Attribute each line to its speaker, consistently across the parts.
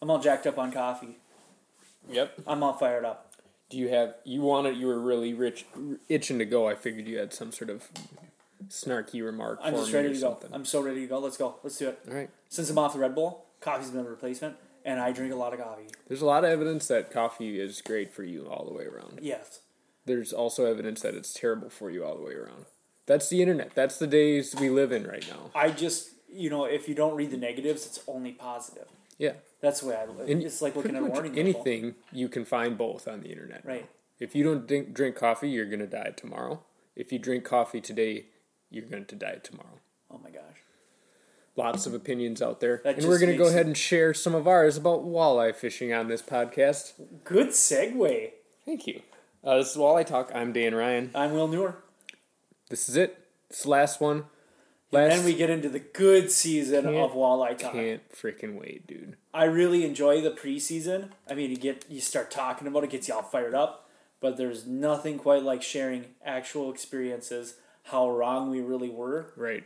Speaker 1: I'm all jacked up on coffee.
Speaker 2: Yep.
Speaker 1: I'm all fired up.
Speaker 2: Do you have you wanted you were really rich itching to go? I figured you had some sort of snarky remark.
Speaker 1: I'm
Speaker 2: for
Speaker 1: just
Speaker 2: me
Speaker 1: ready to go. I'm so ready to go. Let's go. Let's do it.
Speaker 2: All right.
Speaker 1: Since I'm off the Red Bull, coffee's been a replacement, and I drink a lot of coffee.
Speaker 2: There's a lot of evidence that coffee is great for you all the way around.
Speaker 1: Yes.
Speaker 2: There's also evidence that it's terrible for you all the way around. That's the internet. That's the days we live in right now.
Speaker 1: I just, you know, if you don't read the negatives, it's only positive.
Speaker 2: Yeah.
Speaker 1: That's the way I live.
Speaker 2: And
Speaker 1: It's like looking at a warning label.
Speaker 2: anything you can find both on the internet.
Speaker 1: Right.
Speaker 2: If you don't drink, drink coffee, you're gonna die tomorrow. If you drink coffee today, you're going to die tomorrow.
Speaker 1: Oh my gosh.
Speaker 2: Lots of opinions out there,
Speaker 1: That
Speaker 2: and we're going to go ahead and share some of ours about walleye fishing on this podcast.
Speaker 1: Good segue.
Speaker 2: Thank you. Uh, this is Walleye Talk. I'm Dan Ryan.
Speaker 1: I'm Will Newer.
Speaker 2: This is it. It's the last one. Last
Speaker 1: Then we get into the good season of walleye talk.
Speaker 2: can't freaking wait, dude.
Speaker 1: I really enjoy the preseason. I mean, you get you start talking about it, gets you all fired up. But there's nothing quite like sharing actual experiences, how wrong we really were.
Speaker 2: Right.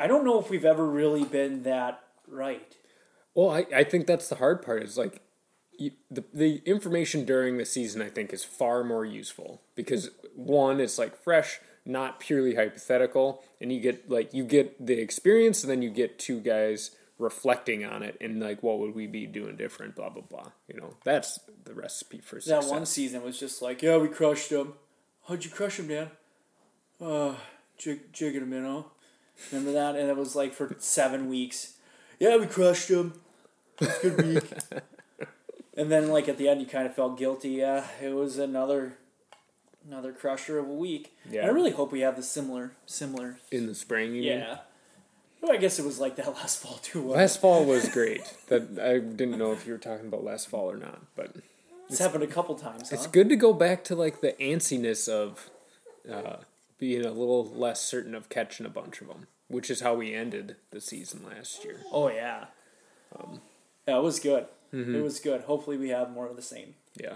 Speaker 1: I don't know if we've ever really been that right.
Speaker 2: Well, I, I think that's the hard part. Is like you, the the information during the season. I think is far more useful because one, it's like fresh, not purely hypothetical, and you get like you get the experience, and then you get two guys reflecting on it and like what would we be doing different, blah blah blah. You know, that's the recipe for success.
Speaker 1: That one season was just like, yeah, we crushed them. How'd you crush them, Dan? Uh, jig, jigging them, you know. Remember that? And it was like for seven weeks. Yeah, we crushed them. It's good week. and then, like at the end, you kind of felt guilty. Yeah, it was another, another crusher of a week.
Speaker 2: Yeah.
Speaker 1: And I really hope we have the similar, similar.
Speaker 2: in the spring. You mean?
Speaker 1: Yeah. Well, I guess it was like that last fall too.
Speaker 2: Last fall was great. That I didn't know if you were talking about last fall or not, but
Speaker 1: It's happened a couple times.
Speaker 2: It's good to go back to like the antsiness of uh, being a little less certain of catching a bunch of them, which is how we ended the season last year.
Speaker 1: Oh yeah.
Speaker 2: Um,
Speaker 1: yeah, it was good.
Speaker 2: mm-hmm.
Speaker 1: It was good. Hopefully, we have more of the same.
Speaker 2: Yeah,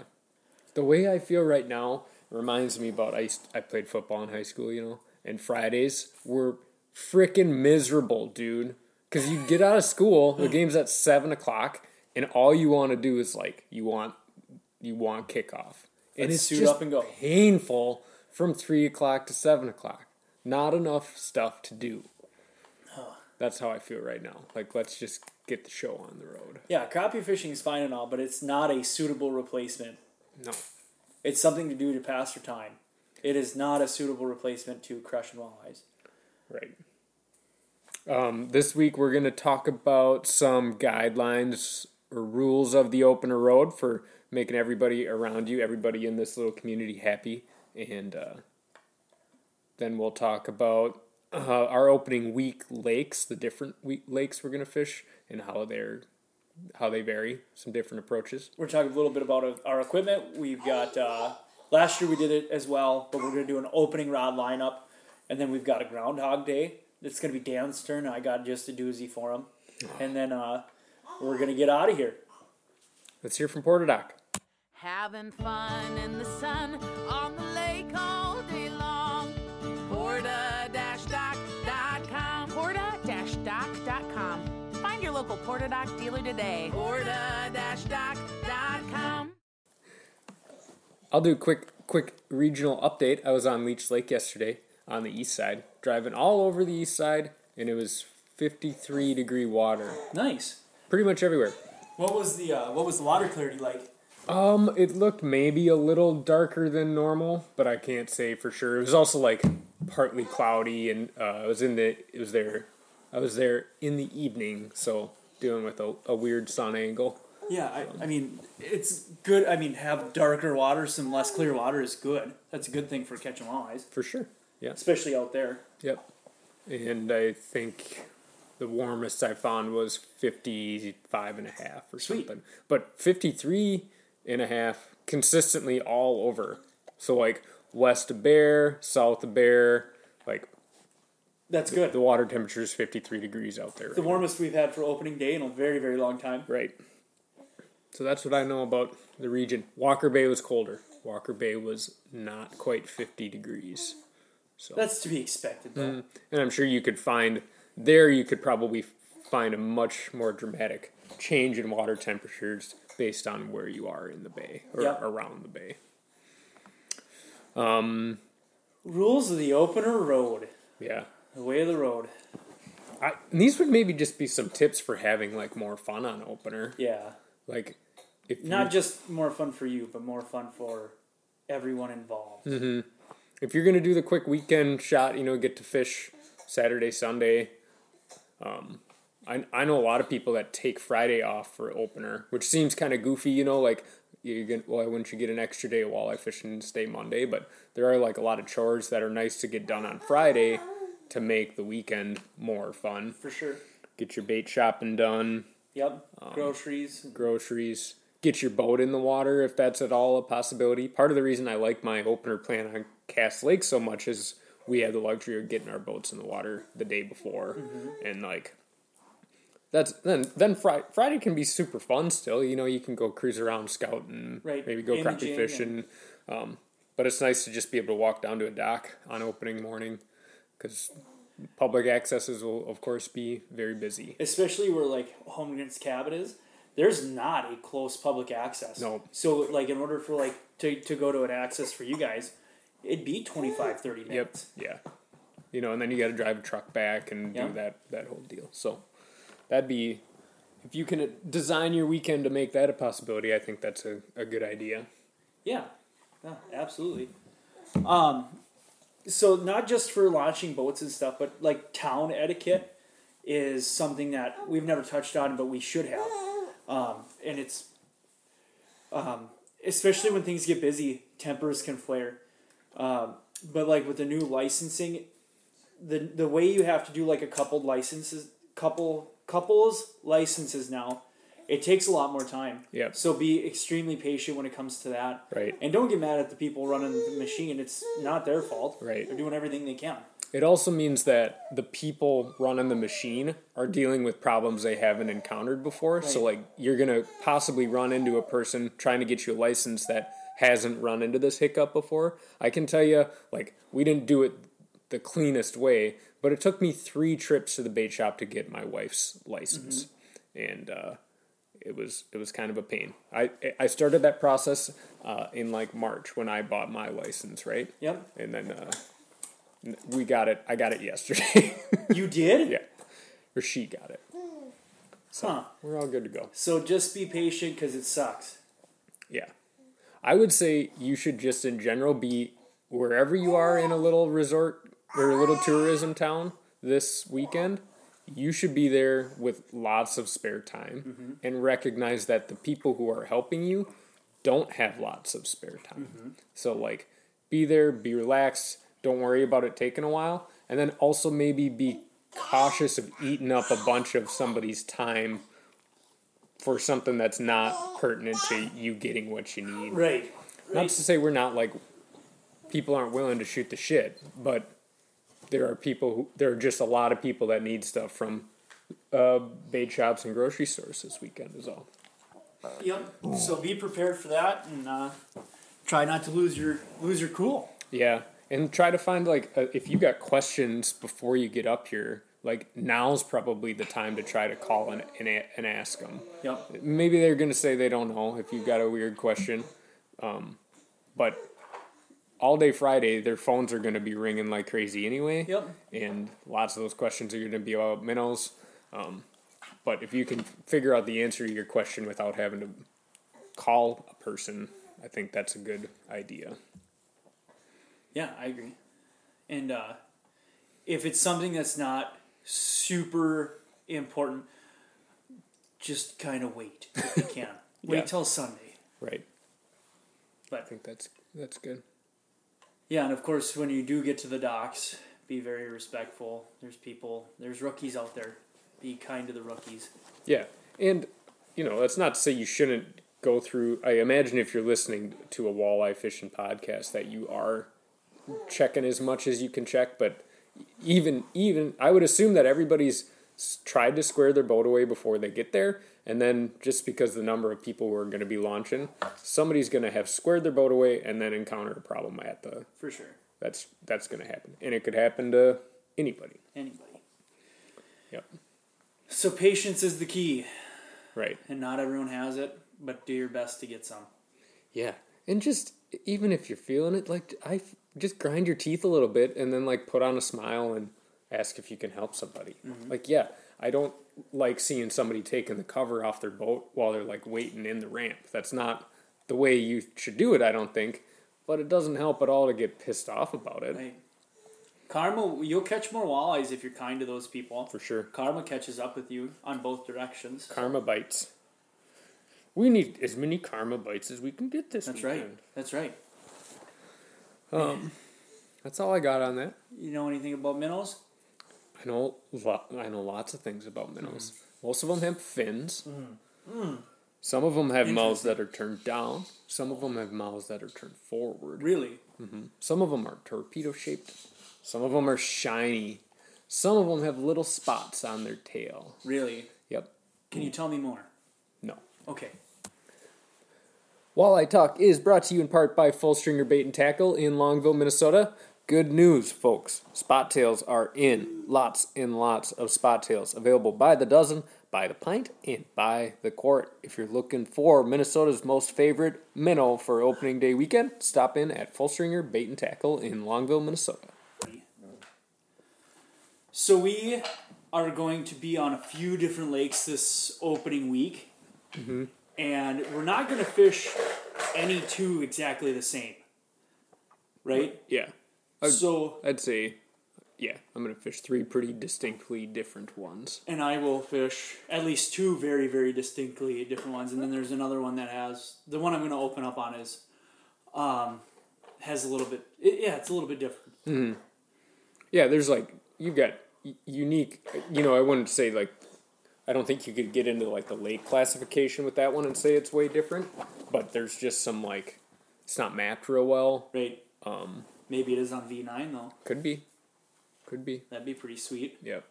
Speaker 2: the way I feel right now reminds me about I used, I played football in high school, you know, and Fridays were freaking miserable, dude. Because you get out of school, the game's at seven o'clock, and all you want to do is like you want you want kickoff, and
Speaker 1: Let's
Speaker 2: it's
Speaker 1: suit
Speaker 2: just
Speaker 1: up and go.
Speaker 2: painful from three o'clock to seven o'clock. Not enough stuff to do. That's how I feel right now. Like let's just get the show on the road.
Speaker 1: Yeah, crappie fishing is fine and all, but it's not a suitable replacement.
Speaker 2: No.
Speaker 1: It's something to do to pass your time. It is not a suitable replacement to crush crushing walleyes.
Speaker 2: Right. Um, this week we're going to talk about some guidelines or rules of the opener road for making everybody around you, everybody in this little community happy, and uh, then we'll talk about uh, our opening week lakes, the different week lakes we're going to fish, and how they're how they vary, some different approaches.
Speaker 1: We're talking a little bit about our equipment. We've got uh, last year we did it as well, but we're going to do an opening rod lineup, and then we've got a groundhog day. It's going to be Dan's turn. I got just a doozy for him, and then uh, we're going to get out of here.
Speaker 2: Let's hear from Porta-Dock.
Speaker 3: Having fun in the sun on the lake all day long. Local Porta-Dock dealer today. Porta-dock.com.
Speaker 2: I'll do a quick quick regional update. I was on Leech Lake yesterday on the east side, driving all over the east side, and it was 53 degree water,
Speaker 1: Nice.
Speaker 2: pretty much everywhere.
Speaker 1: What was the uh, what was the water clarity like?
Speaker 2: Um, it looked maybe a little darker than normal, but I can't say for sure. It was also like partly cloudy, and uh, I was in the it was there, I was there in the evening, so dealing with a, a weird sun angle.
Speaker 1: Yeah, I, I mean it's good. I mean, have darker water, some less clear water is good. That's a good thing for catching walleyes,
Speaker 2: For sure. Yeah.
Speaker 1: especially out there.
Speaker 2: Yep. And I think the warmest I found was 55 and a half or
Speaker 1: Sweet.
Speaker 2: something. But 53 and a half consistently all over. So like west of Bear, south of Bear,
Speaker 1: That's good.
Speaker 2: the water temperature is 53 degrees out there.
Speaker 1: the
Speaker 2: right
Speaker 1: warmest we've had for opening day in a very very long time.
Speaker 2: Right. So that's what I know about the region. Walker Bay was colder. Walker Bay was not quite 50 degrees. So
Speaker 1: That's to be expected, though.
Speaker 2: and I'm sure you could find there. You could probably find a much more dramatic change in water temperatures based on where you are in the bay or
Speaker 1: Yep.
Speaker 2: around the bay. Um,
Speaker 1: Rules of the opener road.
Speaker 2: yeah.
Speaker 1: The way of the road.
Speaker 2: I, these would maybe just be some tips for having like more fun on opener.
Speaker 1: Yeah.
Speaker 2: Like, if
Speaker 1: Not just more fun for you, but more fun for everyone involved.
Speaker 2: if you're gonna do the quick weekend shot, you know, get to fish Saturday, Sunday. Um, I I know a lot of people that take Friday off for opener, which seems kind of goofy, you know, like you get why wouldn't you get an extra day of walleye fishing and stay Monday? But there are like a lot of chores that are nice to get done on Friday to make the weekend more fun.
Speaker 1: For sure.
Speaker 2: Get your bait shopping done,
Speaker 1: Yep.
Speaker 2: Um,
Speaker 1: Groceries.
Speaker 2: groceries, get your boat in the water if that's at all a possibility. Part of the reason I like my opener plan on Cass Lake so much is we have the luxury of getting our boats in the water the day before, and like that's then then Friday, Friday can be super fun still. You know, you can go cruise around, scout, and
Speaker 1: Right,
Speaker 2: maybe go crappie fishing. Um, but it's nice to just be able to walk down to a dock on opening morning because public accesses will of course be very busy.
Speaker 1: especially where like home against cabin is there's not a close public access
Speaker 2: No.
Speaker 1: so like in order for like to, to go to an access for you guys it'd be 25 30 minutes. Yep.
Speaker 2: Yeah. You know, and then you got to drive a truck back and
Speaker 1: Yeah.
Speaker 2: do that that whole deal. So that'd be if you can design your weekend to make that a possibility. I think that's a, a good idea.
Speaker 1: yeah yeah absolutely um so not just for launching boats and stuff but like town etiquette is something that we've never touched on but we should have. Um and it's um especially when things get busy tempers can flare. Um but like with the new licensing the the way you have to do like a coupled licenses couple couples licenses now it takes a lot more time
Speaker 2: Yep.
Speaker 1: so be extremely patient when it comes to that
Speaker 2: Right.
Speaker 1: and don't get mad at the people running the machine it's not their fault
Speaker 2: Right.
Speaker 1: they're doing everything they can
Speaker 2: It also means that the people running the machine are dealing with problems they haven't encountered before. So like you're gonna possibly run into a person trying to get you a license that hasn't run into this hiccup before. I can tell you, like we didn't do it the cleanest way, but it took me three trips to the bait shop to get my wife's license, and uh, it was it was kind of a pain. I I started that process uh, in like March when I bought my license, right?
Speaker 1: yep
Speaker 2: and then uh, we got it. I got it yesterday.
Speaker 1: you did
Speaker 2: yeah, or she got it.
Speaker 1: huh
Speaker 2: We're all good to go.
Speaker 1: so just be patient because it sucks
Speaker 2: Yeah, I would say you should just in general be wherever you are in a little resort or a little tourism town this weekend. You should be there with lots of spare time mm-hmm. and recognize that the people who are helping you don't have lots of spare time. Mm-hmm. So like be there, be relaxed, don't worry about it taking a while, and then also maybe be cautious of eating up a bunch of somebody's time for something that's not pertinent to you getting what you need.
Speaker 1: right
Speaker 2: Not to say we're not like people aren't willing to shoot the shit, but there are people who there are just a lot of people that need stuff from uh, bait shops and grocery stores this weekend is all.
Speaker 1: Yep. So be prepared for that, and uh, try not to lose your lose your cool.
Speaker 2: Yeah, and try to find like uh, if you got questions before you get up here, like now's probably the time to try to call and and, and ask them.
Speaker 1: Yep.
Speaker 2: Maybe they're gonna say they don't know if you've got a weird question, um, but all day Friday their phones are gonna be ringing like crazy anyway.
Speaker 1: Yep.
Speaker 2: And lots of those questions are gonna be about minnows. Um, but if you can figure out the answer to your question without having to call a person, I think that's a good idea.
Speaker 1: Yeah, I agree. And uh, if it's something that's not super important, just kind of wait if you can. Wait
Speaker 2: Yeah.
Speaker 1: till Sunday.
Speaker 2: Right.
Speaker 1: But I
Speaker 2: think that's that's good.
Speaker 1: Yeah, and of course, when you do get to the docks, be very respectful. There's people, there's rookies out there. Be kind to the rookies.
Speaker 2: Yeah, and you know that's not to say you shouldn't go through. I imagine if you're listening to a walleye fishing podcast that you are checking as much as you can check, but even even I would assume that everybody's tried to square their boat away before they get there, and then just because the number of people who are going to be launching, somebody's going to have squared their boat away and then encounter a problem at the.
Speaker 1: For sure.
Speaker 2: That's that's going to happen, and it could happen to anybody.
Speaker 1: Anybody.
Speaker 2: Yep.
Speaker 1: So patience is the key.
Speaker 2: Right.
Speaker 1: and not everyone has it, but do your best to get some.
Speaker 2: Yeah, and just even if you're feeling it, like I just grind your teeth a little bit, and then like put on a smile and ask if you can help somebody. Mm-hmm. Like, yeah, I don't like seeing somebody taking the cover off their boat while they're like waiting in the ramp. That's not the way you should do it. I don't think, but it doesn't help at all to get pissed off about it.
Speaker 1: Right. Karma, you'll catch more walleyes if you're kind to those people.
Speaker 2: For sure,
Speaker 1: Karma catches up with you on both directions.
Speaker 2: karma bites. We need as many karma bites as we can get this.
Speaker 1: That's right. That's right.
Speaker 2: Um, that's all I got on that.
Speaker 1: You know anything about minnows?
Speaker 2: I know lo- I know lots of things about minnows. Most of them have fins. Some of them have mouths that are turned down. Some of them have mouths that are turned forward.
Speaker 1: Really? Mm-hmm.
Speaker 2: Some of them are torpedo shaped. Some of them are shiny. Some of them have little spots on their tail.
Speaker 1: Really?
Speaker 2: Yep.
Speaker 1: Can you tell me more?
Speaker 2: No.
Speaker 1: Okay.
Speaker 2: Walleye Talk is brought to you in part by Full Stringer Bait and Tackle in Longville, Minnesota. Good news, folks. Spot tails are in. Lots and lots of spot tails available by the dozen, by the pint, and by the quart. If you're looking for Minnesota's most favorite minnow for opening day weekend, stop in at Full Stringer Bait and Tackle in Longville, Minnesota.
Speaker 1: So we are going to be on a few different lakes this opening week, mm-hmm. and we're not going to fish any two exactly the same, right?
Speaker 2: Yeah. I'd-
Speaker 1: So,
Speaker 2: I'd say, yeah, I'm going to fish three pretty distinctly different ones.
Speaker 1: and I will fish at least two very, very distinctly different ones, and then there's another one that has the one I'm going to open up on is, um, has a little bit, it, yeah, it's a little bit different.
Speaker 2: Yeah, there's like you've got unique. You know, I wouldn't say like. I don't think you could get into like the lake classification with that one and say it's way different, but there's just some like it's not mapped real well.
Speaker 1: Right?
Speaker 2: Um,
Speaker 1: Maybe it is on V9 though.
Speaker 2: could be, could be.
Speaker 1: That'd be pretty sweet.
Speaker 2: Yep.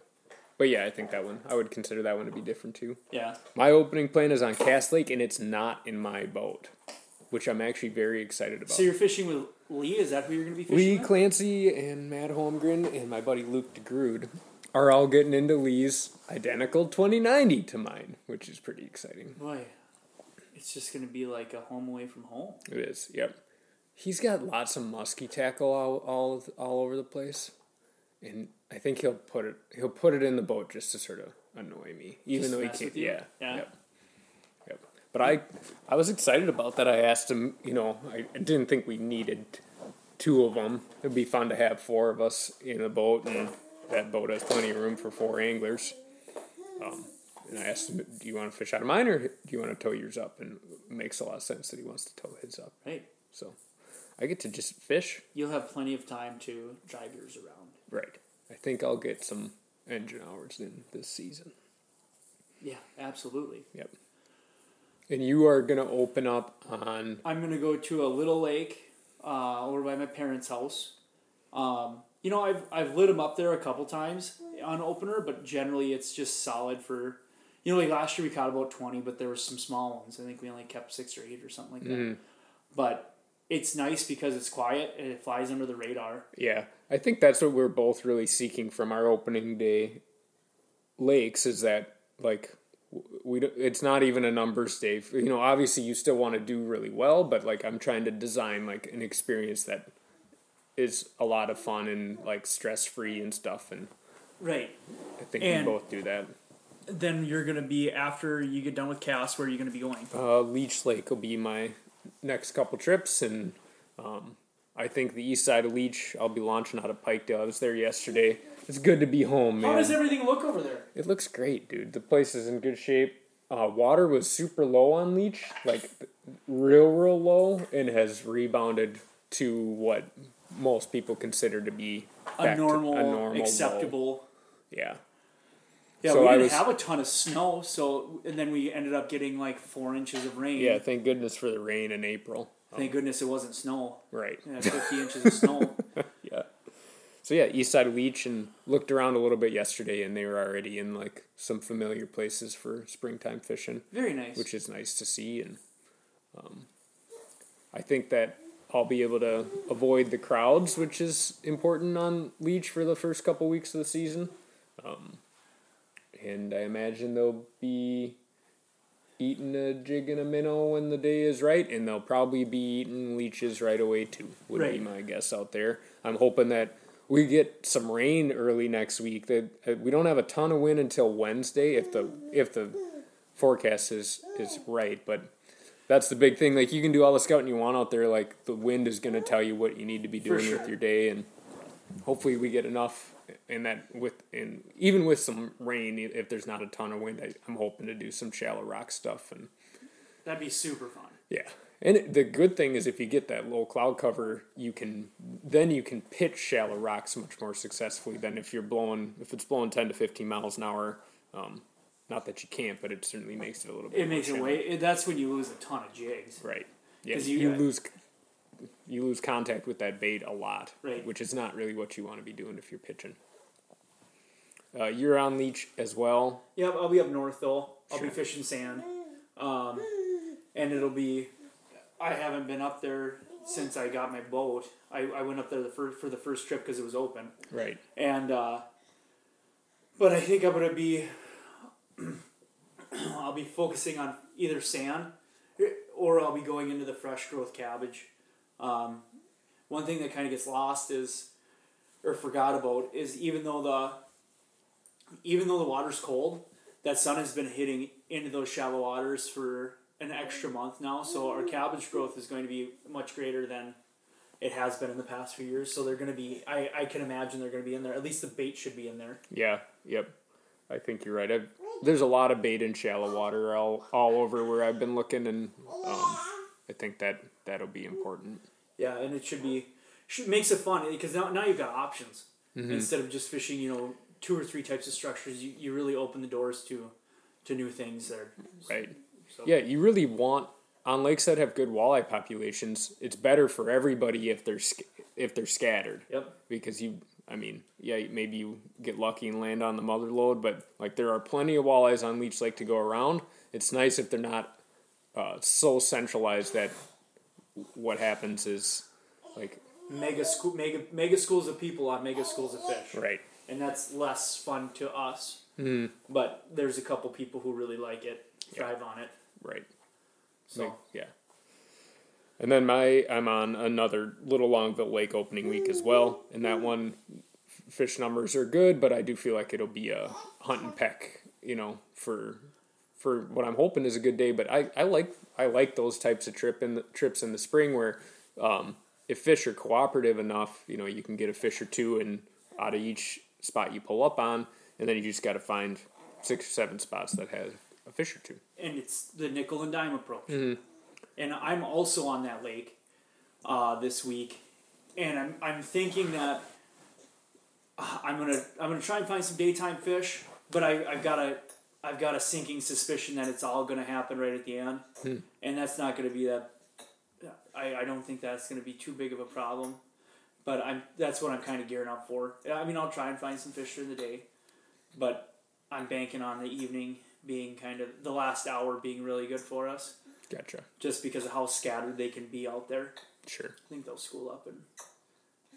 Speaker 2: But yeah, I think that one. I would consider that one to be different too.
Speaker 1: Yeah.
Speaker 2: My opening plan is on Cass Lake, and it's not in my boat, which I'm actually very excited about.
Speaker 1: So you're fishing with Lee? Is that who you're going to be fishing
Speaker 2: Lee
Speaker 1: with?
Speaker 2: Clancy and Matt Holmgren and my buddy Luke DeGrood are all getting into Lee's identical 2090 to mine, which is pretty exciting.
Speaker 1: Boy, it's just going to be like a home away from home.
Speaker 2: It is, yep. He's got lots of musky tackle all all, all over the place, and I think he'll put it he'll put it in the boat just to sort of annoy me, even
Speaker 1: Just
Speaker 2: though he can't. Yeah,
Speaker 1: Yeah.
Speaker 2: Yep. Yep. But I I was excited about that. I asked him. You know, I didn't think we needed two of them. It'd be fun to have four of us in a boat, and that boat has plenty of room for four anglers. Um, and I asked him, "Do you want to fish out of mine, or do you want to tow yours up?" And it makes a lot of sense that he wants to tow his up.
Speaker 1: Right.
Speaker 2: So I get to just fish.
Speaker 1: You'll have plenty of time to drive yours around.
Speaker 2: Right. I think I'll get some engine hours in this season.
Speaker 1: Yeah, absolutely.
Speaker 2: Yep. And you are gonna open up on
Speaker 1: I'm going to go to a little lake uh, over by my parents' house. Um, you know, I've, I've lit them up there a couple times on opener, but generally it's just solid for, you know, like last year we caught about 20, but there were some small ones. I think we only kept six or eight or something like that. But it's nice because it's quiet and it flies under the radar.
Speaker 2: yeah. I think that's what we're both really seeking from our opening day lakes is that like we don't, it's not even a numbers day. You know, obviously you still want to do really well, but like I'm trying to design like an experience that is a lot of fun and like stress free and stuff and
Speaker 1: Right.
Speaker 2: I think
Speaker 1: And-
Speaker 2: we both do that.
Speaker 1: Then you're going to be, after you get done with Cass, where are you going to be going?
Speaker 2: Uh, Leech Lake will be my next couple trips, and um, I think the east side of Leech, I'll be launching out of Pikedale. I was there yesterday. It's good to be home, man.
Speaker 1: How does everything look over there?
Speaker 2: it looks great, dude. The place is in good shape. Uh, water was super low on Leech, like real, real low, and has rebounded to what most people consider to be
Speaker 1: A
Speaker 2: back to
Speaker 1: normal,
Speaker 2: low.
Speaker 1: acceptable.
Speaker 2: Yeah,
Speaker 1: Yeah,
Speaker 2: So
Speaker 1: we didn't
Speaker 2: was-
Speaker 1: have a ton of snow, so and then we ended up getting like four inches of rain.
Speaker 2: yeah. Thank goodness for the rain in April.
Speaker 1: Thank goodness it wasn't snow.
Speaker 2: Right.
Speaker 1: Yeah, fifty inches of snow.
Speaker 2: Yeah. So yeah, east side Leech and looked around a little bit yesterday and they were already in like some familiar places for springtime fishing,
Speaker 1: Very nice.
Speaker 2: which is nice to see and um, I think that I'll be able to avoid the crowds, which is important on Leech for the first couple weeks of the season. Um, and I imagine they'll be eating a jig and a minnow when the day is right, and they'll probably be eating leeches right away too. Would be my guess out there. I'm hoping that we get some rain early next week. That uh, we don't have a ton of wind until Wednesday if the if the forecast is is right, but. That's the big thing. Like you can do all the scouting you want out there. Like the wind is going to tell you what you need to be doing
Speaker 1: sure.
Speaker 2: with your day, and hopefully we get enough in that with and even with some rain if there's not a ton of wind I, i'm hoping to do some shallow rock stuff and
Speaker 1: That'd be super fun.
Speaker 2: yeah and the good thing is if you get that low cloud cover you can then you can pitch shallow rocks much more successfully than if you're blowing if it's blowing 10 to 15 miles an hour um, not that you can't but it certainly makes it a little bit
Speaker 1: It makes it way. That's when you lose a ton of jigs.
Speaker 2: right yeah you,
Speaker 1: you
Speaker 2: lose you lose contact with that bait a lot
Speaker 1: Right.
Speaker 2: which is not really what you want to be doing if you're pitching uh, you're on leech as well
Speaker 1: Yep, I'll be up north though. I'll
Speaker 2: Sure.
Speaker 1: be fishing sand, um, and it'll be. I haven't been up there since I got my boat. I, I went up there the first for the first trip because it was open,
Speaker 2: right
Speaker 1: and uh, but I think I'm gonna be. I'll be focusing on either sand, or I'll be going into the fresh growth cabbage. Um, one thing that kind of gets lost is, or forgot about, is even though the even though the water's cold, that sun has been hitting into those shallow waters for an extra month now. So our cabbage growth is going to be much greater than it has been in the past few years. So they're going to be, I, I can imagine they're going to be in there. At least the bait should be in there.
Speaker 2: Yeah, yep. I think you're right. I've, there's a lot of bait in shallow water all, all over where I've been looking, and um, I think that that'll be important.
Speaker 1: Yeah, and it should be, should, makes it fun because now, now you've got options. Instead of just fishing, you know, two or three types of structures, you, you really open the doors to to new things there.
Speaker 2: Right.
Speaker 1: So-
Speaker 2: Yeah, you really want on lakes that have good walleye populations. It's better for everybody if they're if they're scattered.
Speaker 1: Yep.
Speaker 2: Because you, I mean, yeah, maybe you get lucky and land on the mother lode, but like there are plenty of walleyes on Leech Lake to go around. It's nice if they're not uh, so centralized that what happens is like
Speaker 1: Mega school, mega mega schools of people on mega schools of fish.
Speaker 2: right.
Speaker 1: and that's less fun to us. Mm. But there's a couple people who really like it, thrive on it.
Speaker 2: Right.
Speaker 1: So
Speaker 2: Like, yeah. And then my I'm on another Little Longville Lake opening week as well, and that one fish numbers are good, but I do feel like it'll be a hunt and peck, you know, for for what I'm hoping is a good day. But I, I like I like those types of trip in the trips in the spring where um, if fish are cooperative enough, you know, you can get a fish or two and out of each spot you pull up on, and then you just got to find six or seven spots that have a fish or two.
Speaker 1: and it's the nickel and dime approach. And I'm also on that lake uh, this week, and I'm I'm thinking that uh, I'm gonna I'm gonna try and find some daytime fish, but I I've got a I've got a sinking suspicion that it's all gonna happen right at the end, hmm. and that's not gonna be that. I, I don't think that's gonna be too big of a problem, but I'm that's what I'm kind of gearing up for. I mean, I'll try and find some fish during the day, but I'm banking on the evening being kind of the last hour being really good for us,
Speaker 2: Gotcha.
Speaker 1: just because of how scattered they can be out there.
Speaker 2: Sure.
Speaker 1: I think they'll school up and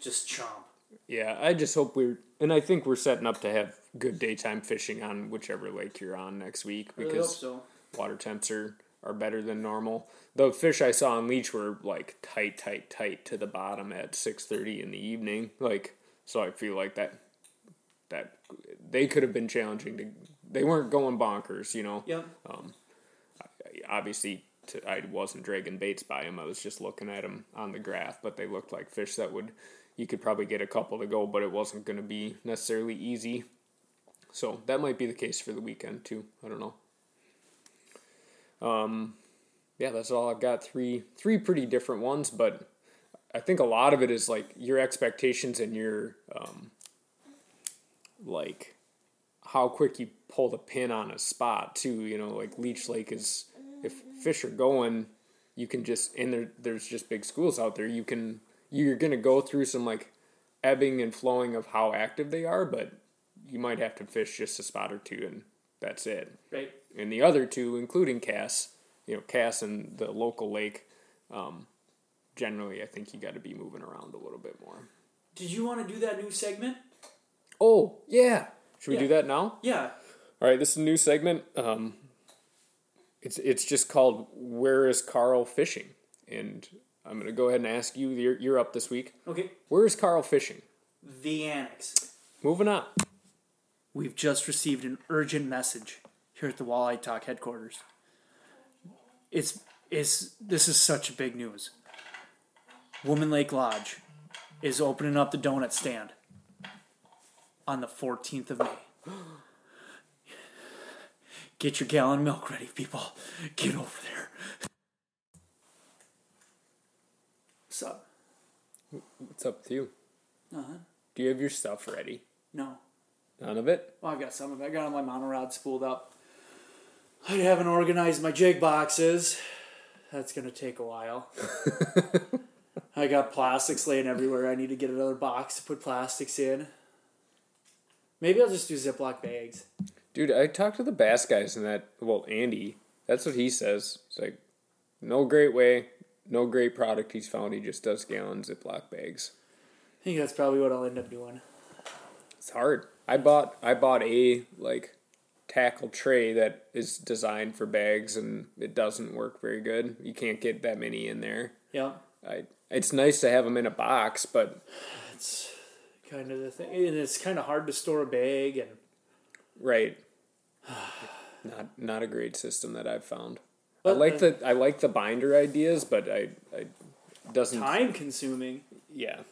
Speaker 1: just chomp.
Speaker 2: Yeah, I just hope we're, and I think we're setting up to have good daytime fishing on whichever lake you're on next week
Speaker 1: I really
Speaker 2: because
Speaker 1: so.
Speaker 2: water temps are, are better than normal. The fish I saw on leech were like tight, tight, tight to the bottom at six thirty in the evening. Like, so I feel like that that they could have been challenging to. They weren't going bonkers, you know.
Speaker 1: Yep.
Speaker 2: Um, obviously, to, I wasn't dragging baits by them. I was just looking at them on the graph, but they looked like fish that would. You could probably get a couple to go, but it wasn't going to be necessarily easy. So that might be the case for the weekend too. I don't know. Um, yeah, that's all I've got. Three three pretty different ones, but I think a lot of it is like your expectations and your um, like how quick you pull the pin on a spot too. You know, like Leech Lake is if fish are going, you can just and there there's just big schools out there. You can you're gonna go through some like ebbing and flowing of how active they are, but you might have to fish just a spot or two and that's it.
Speaker 1: Right.
Speaker 2: And the other two, including Cass, you know, Cass and the local lake, um, generally I think you got to be moving around a little bit more.
Speaker 1: Did you want to do that new segment?
Speaker 2: Oh yeah, should we do that now?
Speaker 1: Yeah.
Speaker 2: All right, this is a new segment. Um, It's it's just called Where is Carl Fishing? And I'm gonna go ahead and ask you. You're, you're up this week.
Speaker 1: Okay.
Speaker 2: Where is Carl fishing?
Speaker 1: The Annex.
Speaker 2: Moving on.
Speaker 1: We've just received an urgent message here at the Walleye Talk headquarters. It's it's this is such big news. Woman Lake Lodge is opening up the donut stand on the 14th of May. Get your gallon of milk ready, people. Get over there. What's up?
Speaker 2: What's up with you?
Speaker 1: Uh-huh.
Speaker 2: Do you have your stuff ready?
Speaker 1: No.
Speaker 2: None of it.
Speaker 1: Well, I've got some of it. I got all my monorod spooled up. I haven't organized my jig boxes. That's gonna take a while. I got plastics laying everywhere. I need to get another box to put plastics in. Maybe I'll just do Ziploc bags.
Speaker 2: Dude, I talked to the bass guys and that. Well, Andy. That's what he says. It's like, no great way, no great product he's found. He just does gallon Ziploc bags.
Speaker 1: I think that's probably what I'll end up doing.
Speaker 2: It's hard. I bought I bought a like tackle tray that is designed for bags and it doesn't work very good. You can't get that many in there.
Speaker 1: Yeah,
Speaker 2: I it's nice to have them in a box, but
Speaker 1: it's kind of the thing, and it's kind of hard to store a bag. And
Speaker 2: right, not not a great system that I've found.
Speaker 1: But,
Speaker 2: I like the I like the binder ideas, but I I doesn't
Speaker 1: time consuming,
Speaker 2: yeah.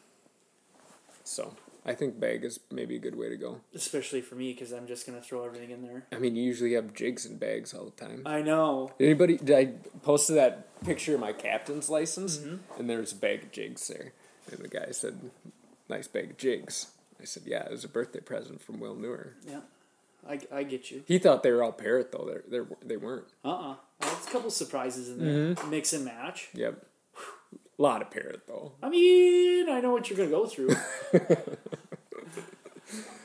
Speaker 2: So I think bag is maybe a good way to go.
Speaker 1: especially for me, because I'm just gonna throw everything in there.
Speaker 2: I mean, you usually have jigs and bags all the time.
Speaker 1: I know.
Speaker 2: Anybody? Did I posted that picture of my captain's license,
Speaker 1: Mm-hmm.
Speaker 2: and there's a bag of jigs there, and the guy said, "Nice bag of jigs." I said, "Yeah, it was a birthday present from Will Newer."
Speaker 1: Yeah, I, I get you.
Speaker 2: He thought they were all parrot though. They're, they're they weren't.
Speaker 1: Uh uh There's a couple surprises in there.
Speaker 2: Mm-hmm.
Speaker 1: Mix and match.
Speaker 2: Yep, a lot of parrot though.
Speaker 1: I mean, I know what you're gonna go through.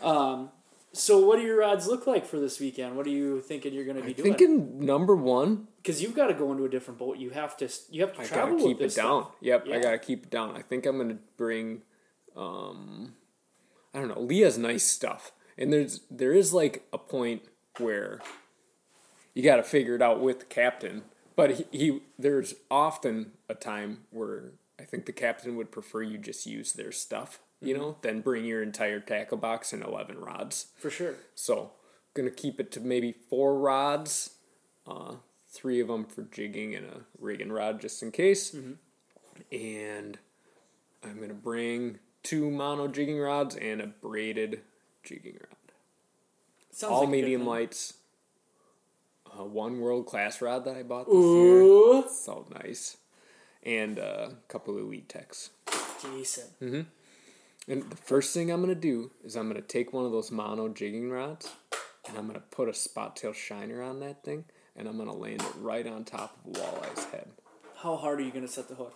Speaker 1: um, so what do your odds look like for this weekend? What are you thinking you're gonna be doing?
Speaker 2: Thinking number one,
Speaker 1: Because you've got to go into a different boat. You have to. You have to
Speaker 2: I
Speaker 1: travel
Speaker 2: gotta keep it down.
Speaker 1: stuff.
Speaker 2: Yep,
Speaker 1: Yeah.
Speaker 2: I gotta keep it down. I think I'm gonna bring, um, I don't know. Leah's nice stuff, and there's there is like a point where you gotta figure it out with the captain. But he, he there's often a time where I think the captain would prefer you just use their stuff, you
Speaker 1: Mm-hmm.
Speaker 2: know, than bring your entire tackle box and eleven rods.
Speaker 1: for sure.
Speaker 2: So, gonna keep it to maybe four rods, uh, three of them for jigging and a rigging rod just in case. And I'm gonna bring two mono jigging rods and a braided jigging rod.
Speaker 1: Sounds
Speaker 2: All
Speaker 1: like
Speaker 2: medium lights. Uh, one world class rod that I bought this year.
Speaker 1: Ooh,
Speaker 2: It's all nice. And uh, a couple of elite techs.
Speaker 1: decent.
Speaker 2: And the first thing I'm gonna do is I'm gonna take one of those mono jigging rods and I'm gonna put a spot tail shiner on that thing and I'm gonna land it right on top of a walleye's head.
Speaker 1: How hard are you gonna set the hook?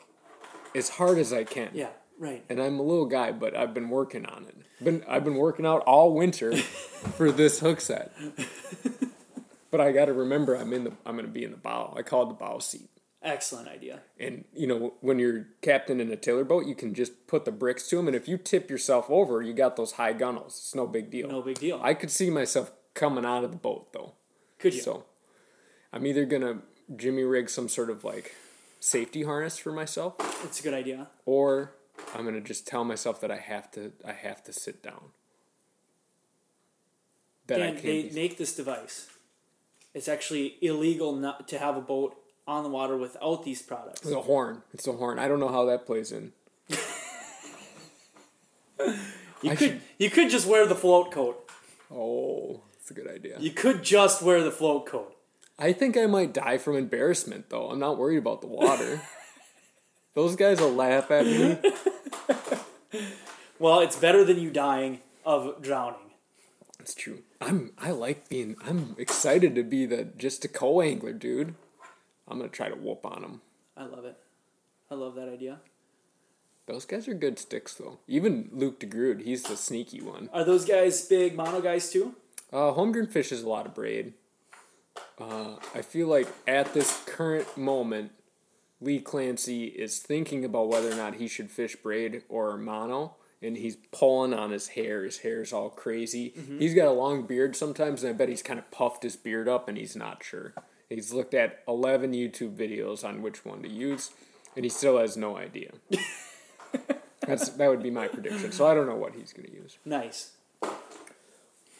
Speaker 2: As hard as I can.
Speaker 1: Yeah, right.
Speaker 2: And I'm a little guy, but I've been working on it. Been I've been working out all winter for this hook set. But I gotta remember I'm in the I'm gonna be in the bow. I call it the bow seat.
Speaker 1: Excellent idea.
Speaker 2: And you know, when you're captain in a tiller boat, you can just put the bricks to them, and if you tip yourself over, you got those high gunnels. It's no big deal.
Speaker 1: No big deal.
Speaker 2: I could see myself coming out of the boat though.
Speaker 1: Could you?
Speaker 2: So I'm either gonna jimmy rig some sort of like safety harness for myself,
Speaker 1: It's a good idea.
Speaker 2: or I'm gonna just tell myself that I have to I have to sit down. That I
Speaker 1: Dan,
Speaker 2: can't.
Speaker 1: they
Speaker 2: be-
Speaker 1: make this device. It's actually illegal not to have a boat on the water without these products.
Speaker 2: it's a horn. It's a horn. I don't know how that plays in.
Speaker 1: You
Speaker 2: I
Speaker 1: could
Speaker 2: should-
Speaker 1: you could just wear the float coat.
Speaker 2: Oh, that's a good idea.
Speaker 1: You could just wear the float coat.
Speaker 2: I think I might die from embarrassment though. I'm not worried about the water. Those guys will laugh at me.
Speaker 1: Well, it's better than you dying of drowning.
Speaker 2: That's true. I'm I like being I'm excited to be the just a co-angler, dude. I'm gonna try to whoop on them.
Speaker 1: I love it. I love that idea.
Speaker 2: Those guys are good sticks though. Even Luke DeGrood, he's the sneaky one.
Speaker 1: Are those guys big mono guys too?
Speaker 2: Uh, Holmgren fishes a lot of braid. Uh, I feel like at this current moment, Lee Clancy is thinking about whether or not he should fish braid or mono, and he's pulling on his hair. His hair's all crazy. He's got a long beard sometimes, and I bet he's kind of puffed his beard up, and he's not sure. He's looked at 11 YouTube videos on which one to use, and he still has no idea. That's that would be my prediction. So I don't know what he's going to use.
Speaker 1: Nice.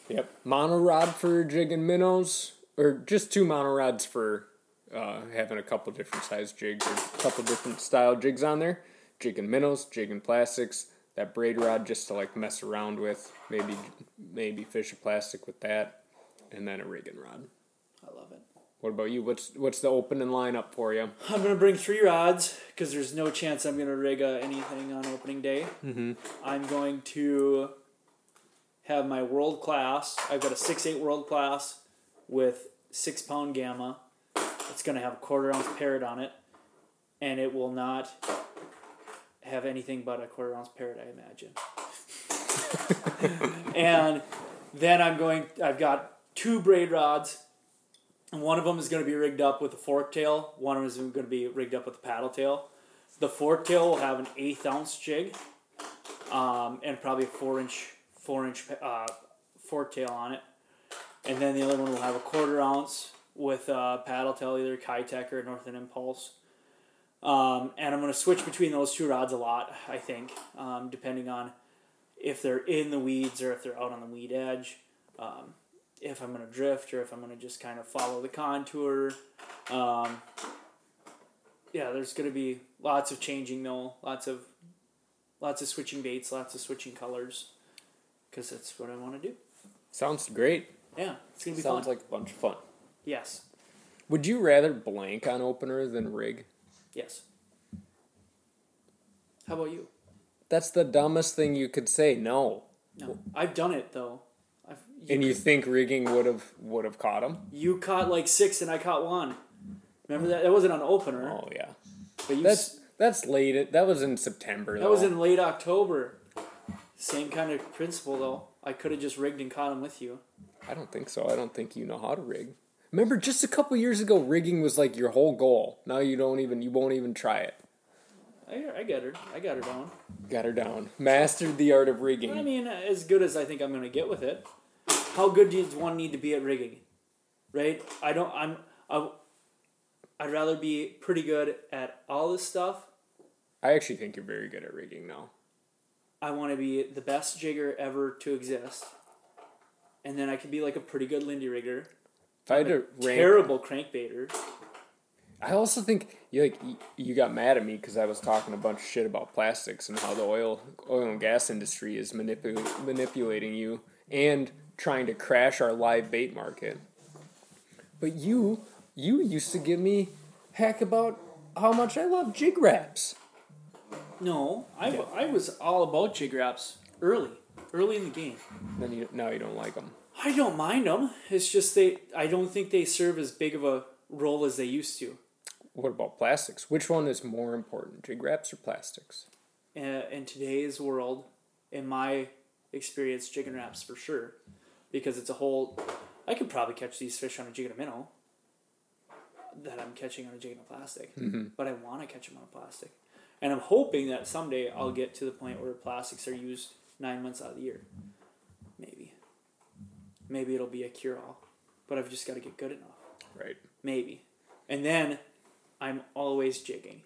Speaker 2: Yep. Mono rod for jigging minnows, or just two mono rods for uh, having a couple different size jigs or a couple different style jigs on there. Jigging minnows, jigging plastics. That braid rod just to like mess around with. Maybe maybe fish a plastic with that, and then a rigging rod.
Speaker 1: I love it.
Speaker 2: What about you? What's what's the opening lineup for you?
Speaker 1: I'm gonna bring three rods because there's no chance I'm gonna rig uh, anything on opening day. Mm-hmm. I'm going to have my world class. I've got a six eight world class with six pound gamma. It's gonna have a quarter ounce parrot on it, and it will not have anything but a quarter ounce parrot, I imagine. and then I'm going. I've got two braid rods and one of them is going to be rigged up with a fork tail. One of them is going to be rigged up with a paddle tail. The fork tail will have an eighth ounce jig, um, and probably a four inch four inch uh, fork tail on it. And then the other one will have a quarter ounce with a paddle tail, either Keitech or Northern Impulse. Um, and I'm going to switch between those two rods a lot, I think, um, depending on if they're in the weeds or if they're out on the weed edge. Um, if I'm going to drift or if I'm going to just kind of follow the contour. Um, yeah, there's going to be lots of changing though, lots of lots of switching baits, lots of switching colors, because that's what I want to do.
Speaker 2: Sounds great.
Speaker 1: Yeah, it's going to be
Speaker 2: Sounds
Speaker 1: fun.
Speaker 2: like a bunch of fun.
Speaker 1: yes,
Speaker 2: Would you rather blank on opener than rig?
Speaker 1: yes. How about you?
Speaker 2: That's the dumbest thing you could say. No.
Speaker 1: No, I've done it though. You,
Speaker 2: And you think rigging would have would have caught him?
Speaker 1: you caught like six and I caught one. Remember that? That wasn't an opener,
Speaker 2: Oh yeah.
Speaker 1: but you
Speaker 2: That's that's late. That was in September.
Speaker 1: That was in late October. Same kind of principle though. I could have just rigged and caught him with you.
Speaker 2: I don't think so. I don't think you know how to rig. Remember, just a couple years ago, rigging was like your whole goal. Now you don't even you won't even try it.
Speaker 1: I, I got her. I got her down.
Speaker 2: Got her down. Mastered the art of rigging.
Speaker 1: I mean, as good as I think I'm gonna get with it. How good does one need to be at rigging? Right? I don't. I'm. I, I'd rather be pretty good at all this stuff.
Speaker 2: I actually think you're very good at rigging now.
Speaker 1: I want to be the best jigger ever to exist. And then I could be like a pretty good Lindy rigger.
Speaker 2: If I had to rank,
Speaker 1: Terrible crankbaiter.
Speaker 2: I also think you like you got mad at me because I was talking a bunch of shit about plastics and how the oil oil and gas industry is manipul- manipulating you and trying to crash our live bait market. But you you used to give me heck about how much I love jig raps.
Speaker 1: No, I, I was all about jig raps early, early in the game.
Speaker 2: Then you now you don't like them.
Speaker 1: I don't mind them. It's just they. I don't think they serve as big of a role as they used to.
Speaker 2: What about plastics? Which one is more important, jig raps or plastics?
Speaker 1: Uh, in today's world, in my experience, jig and wraps for sure, because it's a whole. I could probably catch these fish on a jig and a minnow. That I'm catching on a jig and a plastic, mm-hmm. but I want to catch them on a plastic, and I'm hoping that someday I'll get to the point where plastics are used nine months out of the year. Maybe. Maybe it'll be a cure all, but I've just got to get good enough.
Speaker 2: Right.
Speaker 1: Maybe. And then I'm always jigging.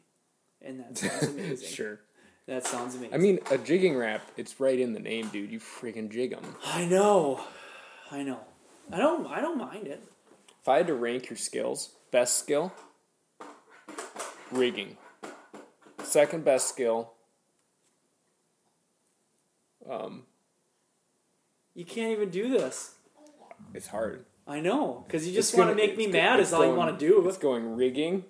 Speaker 1: And that sounds amazing.
Speaker 2: Sure.
Speaker 1: That sounds amazing.
Speaker 2: I mean, a jigging rap, it's right in the name, dude. You freaking jig them.
Speaker 1: I know. I know. I don't I don't mind it.
Speaker 2: If I had to rank your skills, best skill, rigging. Second best skill, um,
Speaker 1: You can't even do this.
Speaker 2: it's hard.
Speaker 1: I know, because you just want to make me mad. Is all you want to do.
Speaker 2: It's going rigging,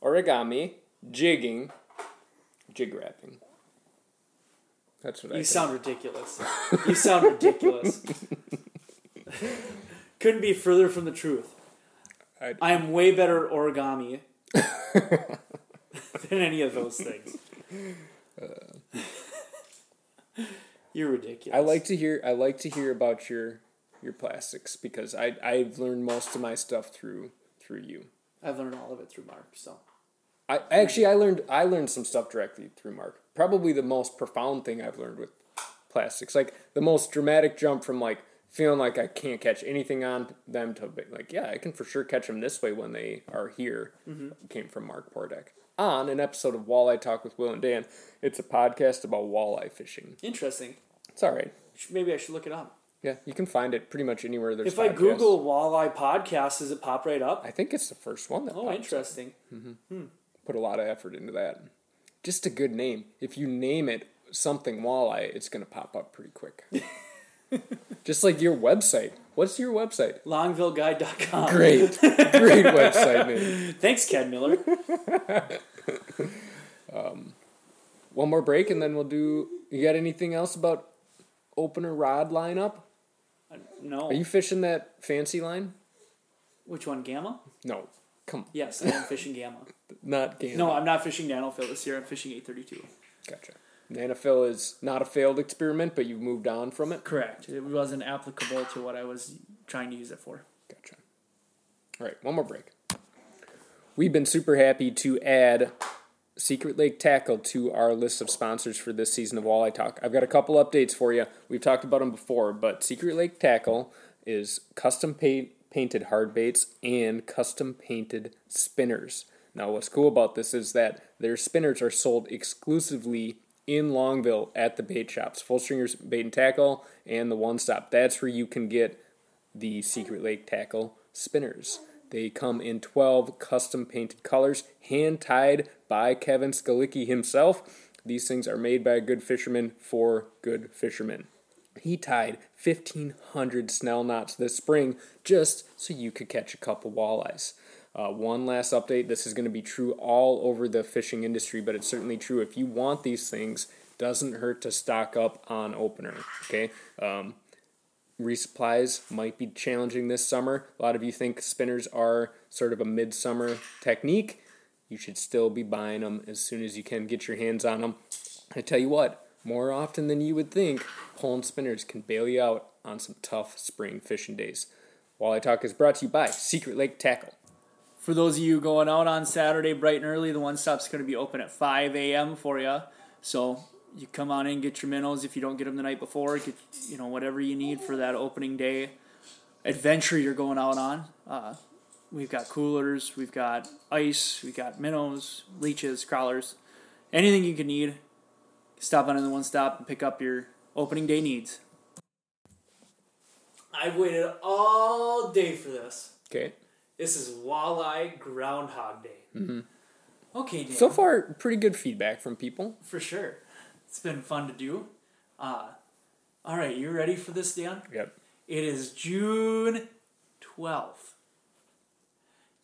Speaker 2: origami, jigging, jig wrapping. That's what I
Speaker 1: You
Speaker 2: think.
Speaker 1: sound ridiculous. you sound ridiculous. Couldn't be further from the truth.
Speaker 2: I'd-
Speaker 1: I am way better at origami than any of those things. Uh. You're ridiculous.
Speaker 2: I like to hear I like to hear about your your plastics because I I've learned most of my stuff through through you.
Speaker 1: I've learned all of it through Mark. So
Speaker 2: I actually I learned I learned some stuff directly through Mark. Probably the most profound thing I've learned with plastics. Like the most dramatic jump from like feeling like I can't catch anything on them to like, yeah, I can for sure catch them this way when they are here. Mm-hmm. Came from Mark Pordek on an episode of Walleye Talk with Will and Dan. It's a podcast about walleye fishing.
Speaker 1: Interesting.
Speaker 2: It's all right.
Speaker 1: Maybe I should look it up.
Speaker 2: Yeah, you can find it pretty much anywhere there's
Speaker 1: If I. Google walleye podcast, does it pop right up?
Speaker 2: I think it's the first one that
Speaker 1: Oh,
Speaker 2: pops up.
Speaker 1: interesting. Mm-hmm. Hmm.
Speaker 2: Put a lot of effort into that. Just a good name. If you name it something walleye, it's going to pop up pretty quick. Just like your website. What's your website?
Speaker 1: Longvilleguide.com.
Speaker 2: Great, great website name.
Speaker 1: Thanks, Ken Miller.
Speaker 2: um, One more break, and then we'll do. You got anything else about opener rod lineup?
Speaker 1: No.
Speaker 2: Are you fishing that fancy line?
Speaker 1: Which one, Gamma?
Speaker 2: No, come, on.
Speaker 1: Yes, I am fishing Gamma.
Speaker 2: not game.
Speaker 1: No, I'm not fishing NanoFil this year. I'm fishing 832.
Speaker 2: gotcha. NanoFil is not a failed experiment, but you've moved on from it.
Speaker 1: Correct. It wasn't applicable to what I was trying to use it for.
Speaker 2: Gotcha. All right, one more break. We've been super happy to add Secret Lake Tackle to our list of sponsors for this season of Walleye Talk. I've got a couple updates for you. We've talked about them before, but Secret Lake Tackle is custom paint, painted hard baits and custom painted spinners. Now, what's cool about this is that their spinners are sold exclusively in Longville at the bait shops, Full Stringers Bait and Tackle, and the One Stop. That's where you can get the Secret Lake Tackle spinners. They come in 12 custom painted colors, hand tied by Kevin Skalicki himself. These things are made by a good fisherman for good fishermen. He tied 1,500 snell knots this spring just so you could catch a couple walleyes. Uh, one last update this is going to be true all over the fishing industry, but it's certainly true if you want these things, doesn't hurt to stock up on opener. Okay, um, resupplies might be challenging this summer. A lot of you think spinners are sort of a midsummer technique. You should still be buying them as soon as you can get your hands on them. I tell you what, more often than you would think, pole and spinners can bail you out on some tough spring fishing days. Walleye Talk is brought to you by Secret Lake Tackle.
Speaker 1: For those of you going out on Saturday bright and early, the one stop's going to be open at 5 a.m. for you. So you come on in, get your minnows. If you don't get them the night before, get you know whatever you need for that opening day adventure you're going out on. Uh, we've got coolers, we've got ice, we've got minnows, leeches, crawlers, anything you can need. Stop on in the one stop and pick up your opening day needs. I've waited all day for this.
Speaker 2: Okay.
Speaker 1: This is Walleye Groundhog Day. Mm-hmm. Okay, Dan.
Speaker 2: So far, pretty good feedback from people.
Speaker 1: for sure. It's been fun to do. Uh, all right, you ready for this, Dan?
Speaker 2: Yep.
Speaker 1: It is June 12th.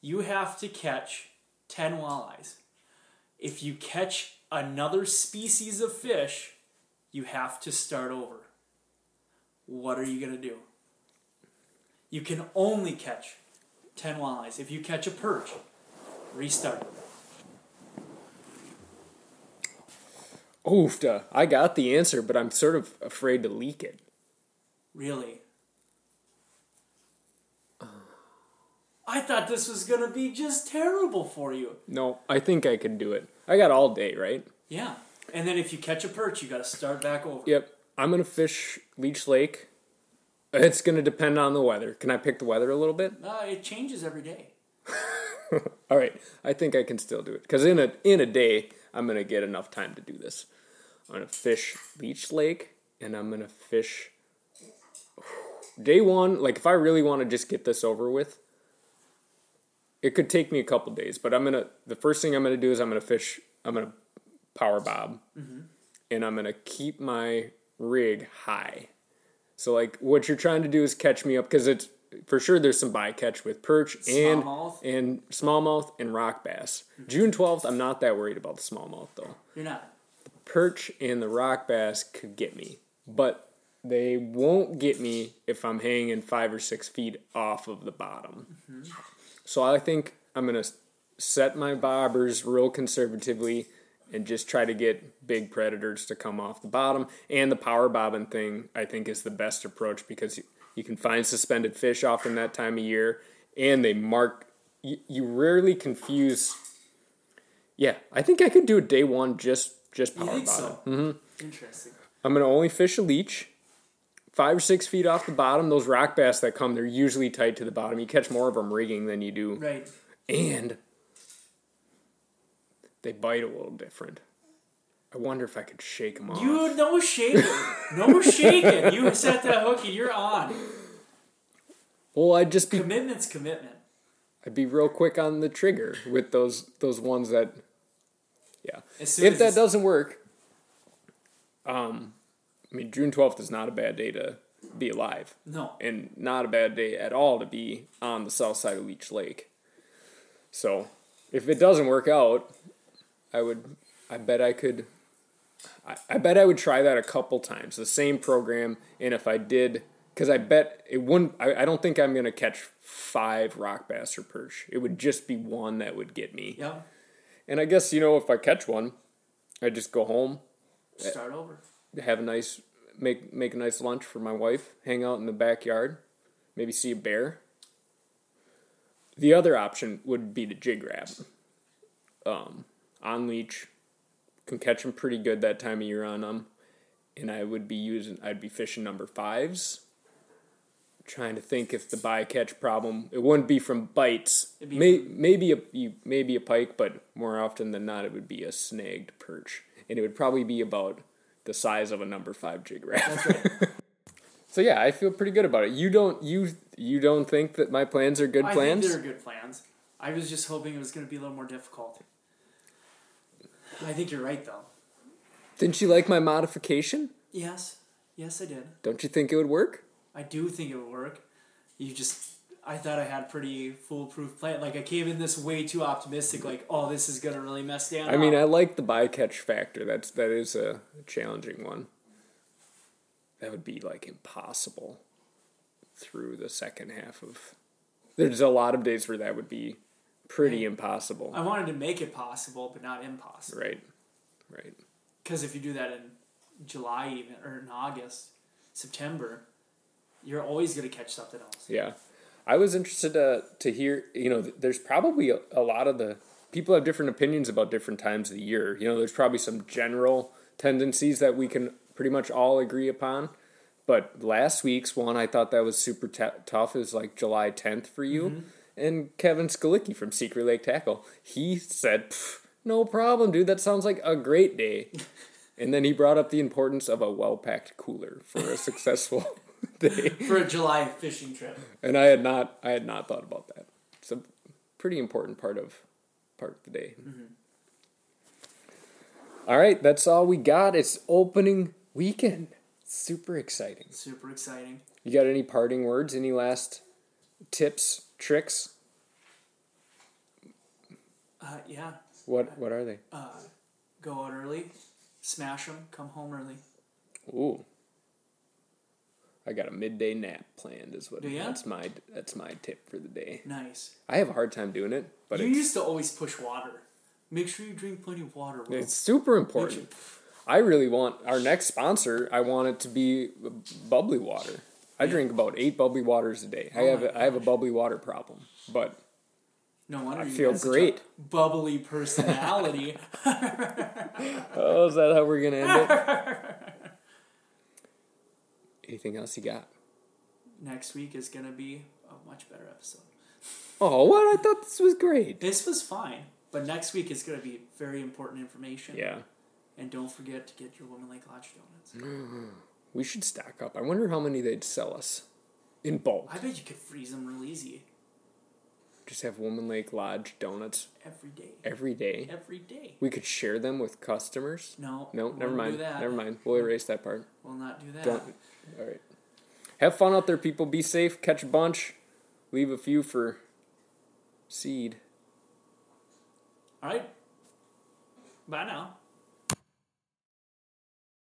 Speaker 1: You have to catch 10 walleyes. If you catch another species of fish, you have to start over. What are you going to do? You can only catch 10 walleyes. If you catch a perch, restart.
Speaker 2: Oofda. I got the answer, but I'm sort of afraid to leak it.
Speaker 1: Really? I thought this was going to be just terrible for you.
Speaker 2: No, I think I could do it. I got all day, right?
Speaker 1: Yeah. And then if you catch a perch, you got to start back over.
Speaker 2: Yep. I'm gonna fish Leech Lake. It's gonna depend on the weather. Can I pick the weather a little bit?
Speaker 1: Uh, it changes every day.
Speaker 2: All right. I think I can still do it because in a in a day I'm gonna get enough time to do this. I'm gonna fish Leech Lake and I'm gonna fish day one. Like if I really want to just get this over with, it could take me a couple days. But I'm gonna the first thing I'm gonna do is I'm gonna fish. I'm gonna power bob, mm-hmm. and I'm gonna keep my rig high. So like what you're trying to do is catch me up because it's for sure there's some bycatch with perch and
Speaker 1: Smallmouth?
Speaker 2: and smallmouth and rock bass. Mm-hmm. June 12th, I'm not that worried about the smallmouth though.
Speaker 1: You're not.
Speaker 2: The Perch and the rock bass could get me, but they won't get me if I'm hanging five or six feet off of the bottom. Mm-hmm. So I think I'm gonna set my bobbers real conservatively and just try to get big predators to come off the bottom. And the power bobbing thing, I think, is the best approach because you, you can find suspended fish often that time of year, and they mark. You, you rarely confuse. Yeah, I think I could do a day one just just power
Speaker 1: think
Speaker 2: bobbing.
Speaker 1: so? Mm-hmm. Interesting.
Speaker 2: I'm gonna only fish a leech five or six feet off the bottom. Those rock bass that come, they're usually tight to the bottom. You catch more of them rigging than you do,
Speaker 1: Right.
Speaker 2: and they bite a little different. I wonder if I could shake them off.
Speaker 1: You no shaking. No shaking. You set that hook and you're on.
Speaker 2: well, I'd just be
Speaker 1: Commitment's commitment.
Speaker 2: I'd be real quick on the trigger with those those ones that yeah. If that doesn't work, um, I mean June twelfth is not a bad day to be alive,
Speaker 1: No.
Speaker 2: and not a bad day at all to be on the south side of Leech Lake. So, if it doesn't work out, I would, I bet I could, I, I bet I would try that a couple times, the same program, and if I did, because I bet it wouldn't, I, I don't think I'm gonna catch five rock bass or perch. It would just be one that would get me.
Speaker 1: Yeah.
Speaker 2: And I guess, you know, if I catch one, I just go home,
Speaker 1: Start over.
Speaker 2: Have a nice make make a nice lunch for my wife, hang out in the backyard, maybe see a bear. The other option would be to jig rap. Um, on leech, can catch them pretty good that time of year on them, and I would be using I'd be fishing number fives. Trying to think if the bycatch problem it wouldn't be from bites,
Speaker 1: be
Speaker 2: May, maybe a you, maybe a pike, but more often than not it would be a snagged perch, and it would probably be about the size of a number five jig rap. so yeah, I feel pretty good about it. You don't you you don't think that my plans are good
Speaker 1: I
Speaker 2: plans?
Speaker 1: they're good plans. I was just hoping it was going to be a little more difficult. I think you're right, though.
Speaker 2: Didn't you like my modification?
Speaker 1: Yes. Yes, I did.
Speaker 2: Don't you think it would work?
Speaker 1: I do think it would work. You just, I thought I had a pretty foolproof plan. Like I came in this way too optimistic. Like, oh, this is gonna really mess down.
Speaker 2: I mean, I like the bycatch factor. That's that is a challenging one. That would be like impossible through the second half of. There's a lot of days where that would be pretty impossible.
Speaker 1: I wanted to make it possible, but not impossible.
Speaker 2: Right, right.
Speaker 1: Because if you do that in July, even or in August, September, you're always gonna catch something else.
Speaker 2: Yeah, I was interested to to hear. You know, there's probably a, a lot of the people have different opinions about different times of the year. You know, there's probably some general tendencies that we can pretty much all agree upon. But last week's one, I thought that was super t- tough. Is like July 10th for you. Mm-hmm. And Kevin Skalicki from Secret Lake Tackle, he said, "No problem, dude. That sounds like a great day." and then he brought up the importance of a well packed cooler for a successful
Speaker 1: For a July fishing trip.
Speaker 2: And I had not I had not thought about that. It's a pretty important part of part of the day. All right, that's all we got. It's opening weekend. Super exciting.
Speaker 1: Super exciting.
Speaker 2: You got any parting words? Any last tips, tricks?
Speaker 1: Uh, yeah.
Speaker 2: What what are they?
Speaker 1: Uh, Go out early, smash them, come home early.
Speaker 2: Ooh. I got a midday nap planned is what
Speaker 1: Do ya?
Speaker 2: that's my that's my tip for the day.
Speaker 1: Nice.
Speaker 2: I have a hard time doing it, but
Speaker 1: you
Speaker 2: it's,
Speaker 1: used to always push water. Make sure you drink plenty of water. Will.
Speaker 2: it's super important. I really want our next sponsor. I want it to be bubbly water. I drink about eight bubbly waters a day. I
Speaker 1: Oh
Speaker 2: have
Speaker 1: my
Speaker 2: a, I have a bubbly water problem, but
Speaker 1: No wonder
Speaker 2: I
Speaker 1: you
Speaker 2: feel
Speaker 1: got such a
Speaker 2: great.
Speaker 1: bubbly personality.
Speaker 2: oh, is that how we're gonna end it? Anything else you got?
Speaker 1: Next week is gonna be a much better episode.
Speaker 2: Oh, what? I thought this was great.
Speaker 1: This was fine, but next week is gonna be very important information.
Speaker 2: Yeah,
Speaker 1: And don't forget to get your Woman Lake Lodge donuts.
Speaker 2: we should stack up. I wonder how many they'd sell us in bulk.
Speaker 1: I bet you could freeze them real easy
Speaker 2: Just have Woman Lake Lodge donuts
Speaker 1: every day.
Speaker 2: every day.
Speaker 1: Every day.
Speaker 2: We could share them with customers.
Speaker 1: No.
Speaker 2: No, never mind. Never mind. We'll erase that part.
Speaker 1: We'll not do that.
Speaker 2: Don't. All right. Have fun out there, people. Be safe. Catch a bunch. Leave a few for seed.
Speaker 1: All right. Bye now.